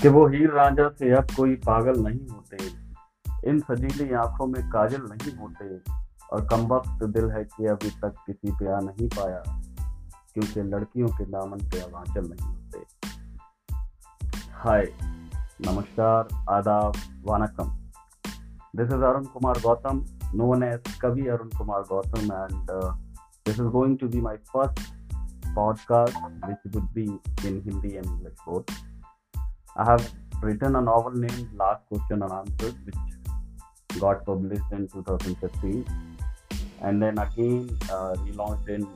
कि वो हीर रांझा से अब कोई पागल नहीं होते। इन सजीली आँखों में काजल नहीं होते और कम वक्त दिल है कि अभी तक किसी पे आ नहीं पाया क्योंकि लड़कियों के दामन पे अब आंचल नहीं होते। हाय नमस्कार आदाब वानकम this is Arun Kumar Gautam known as Kavi Arun Kumar Gautam, and uh, this is going to be my first podcast, which would be in Hindi and English. I have written a novel named Last Question and Answers, which got published in 2015, and then again uh, relaunched in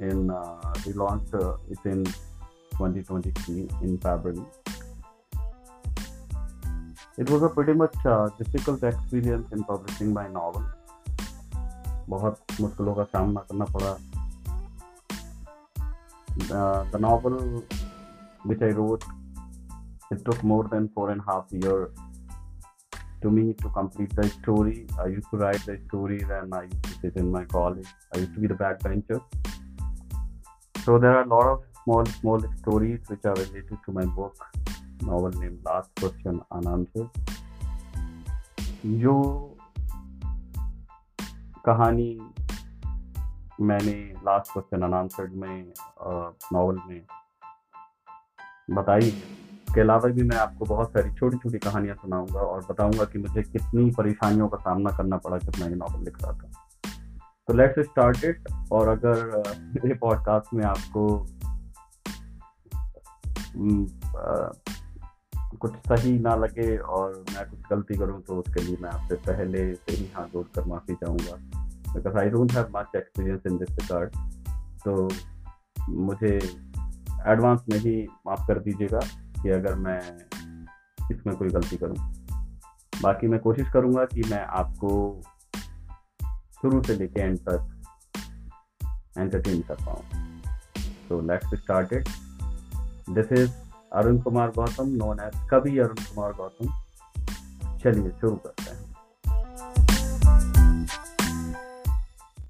in uh, relaunched uh, it in 2023 in February. It was a pretty much uh, difficult experience in publishing my novel. बहुत मुश्किलों का सामना करना पड़ा the novel which I wrote it took more than four and a half years to me to complete the story. I used to write the stories and I used to sit in my college. I used to be the backbencher. So there are a lot of small, small stories which are related to my book. novel named Last Question Unanswered. जो कहानी मैंने last question unanswered में novel में बताई के अलावा भी मैं आपको बहुत सारी छोटी छोटी कहानियाँ सुनाऊँगा और बताऊँगा कि मुझे कितनी परेशानियों का सामना करना पड़ा जब मैं ये नॉवल लिख रहा था। तो लेट्स स्टार्ट इट और अगर मेरे पॉडकास्ट में आपको कुछ सही ना लगे और मैं कुछ गलती करूँ तो उसके लिए मैं आपसे पहले से ही हाथ जोड़ कर माफ़ी चाहूँगा। Because I don't have much experience in this regard तो मुझे एडवांस में ही माफ़ कर दीजिएगा। कि अगर मैं इसमें कोई गलती करूँ। बाकी मैं कोशिश करूँगा कि मैं आपको शुरू से लेके एंड तक एंटरटेन कर पाऊँ। तो let's start it this is Arun Kumar Gautam known as Kavi Arun Kumar Gautam चलिए, शुरू करते हैं।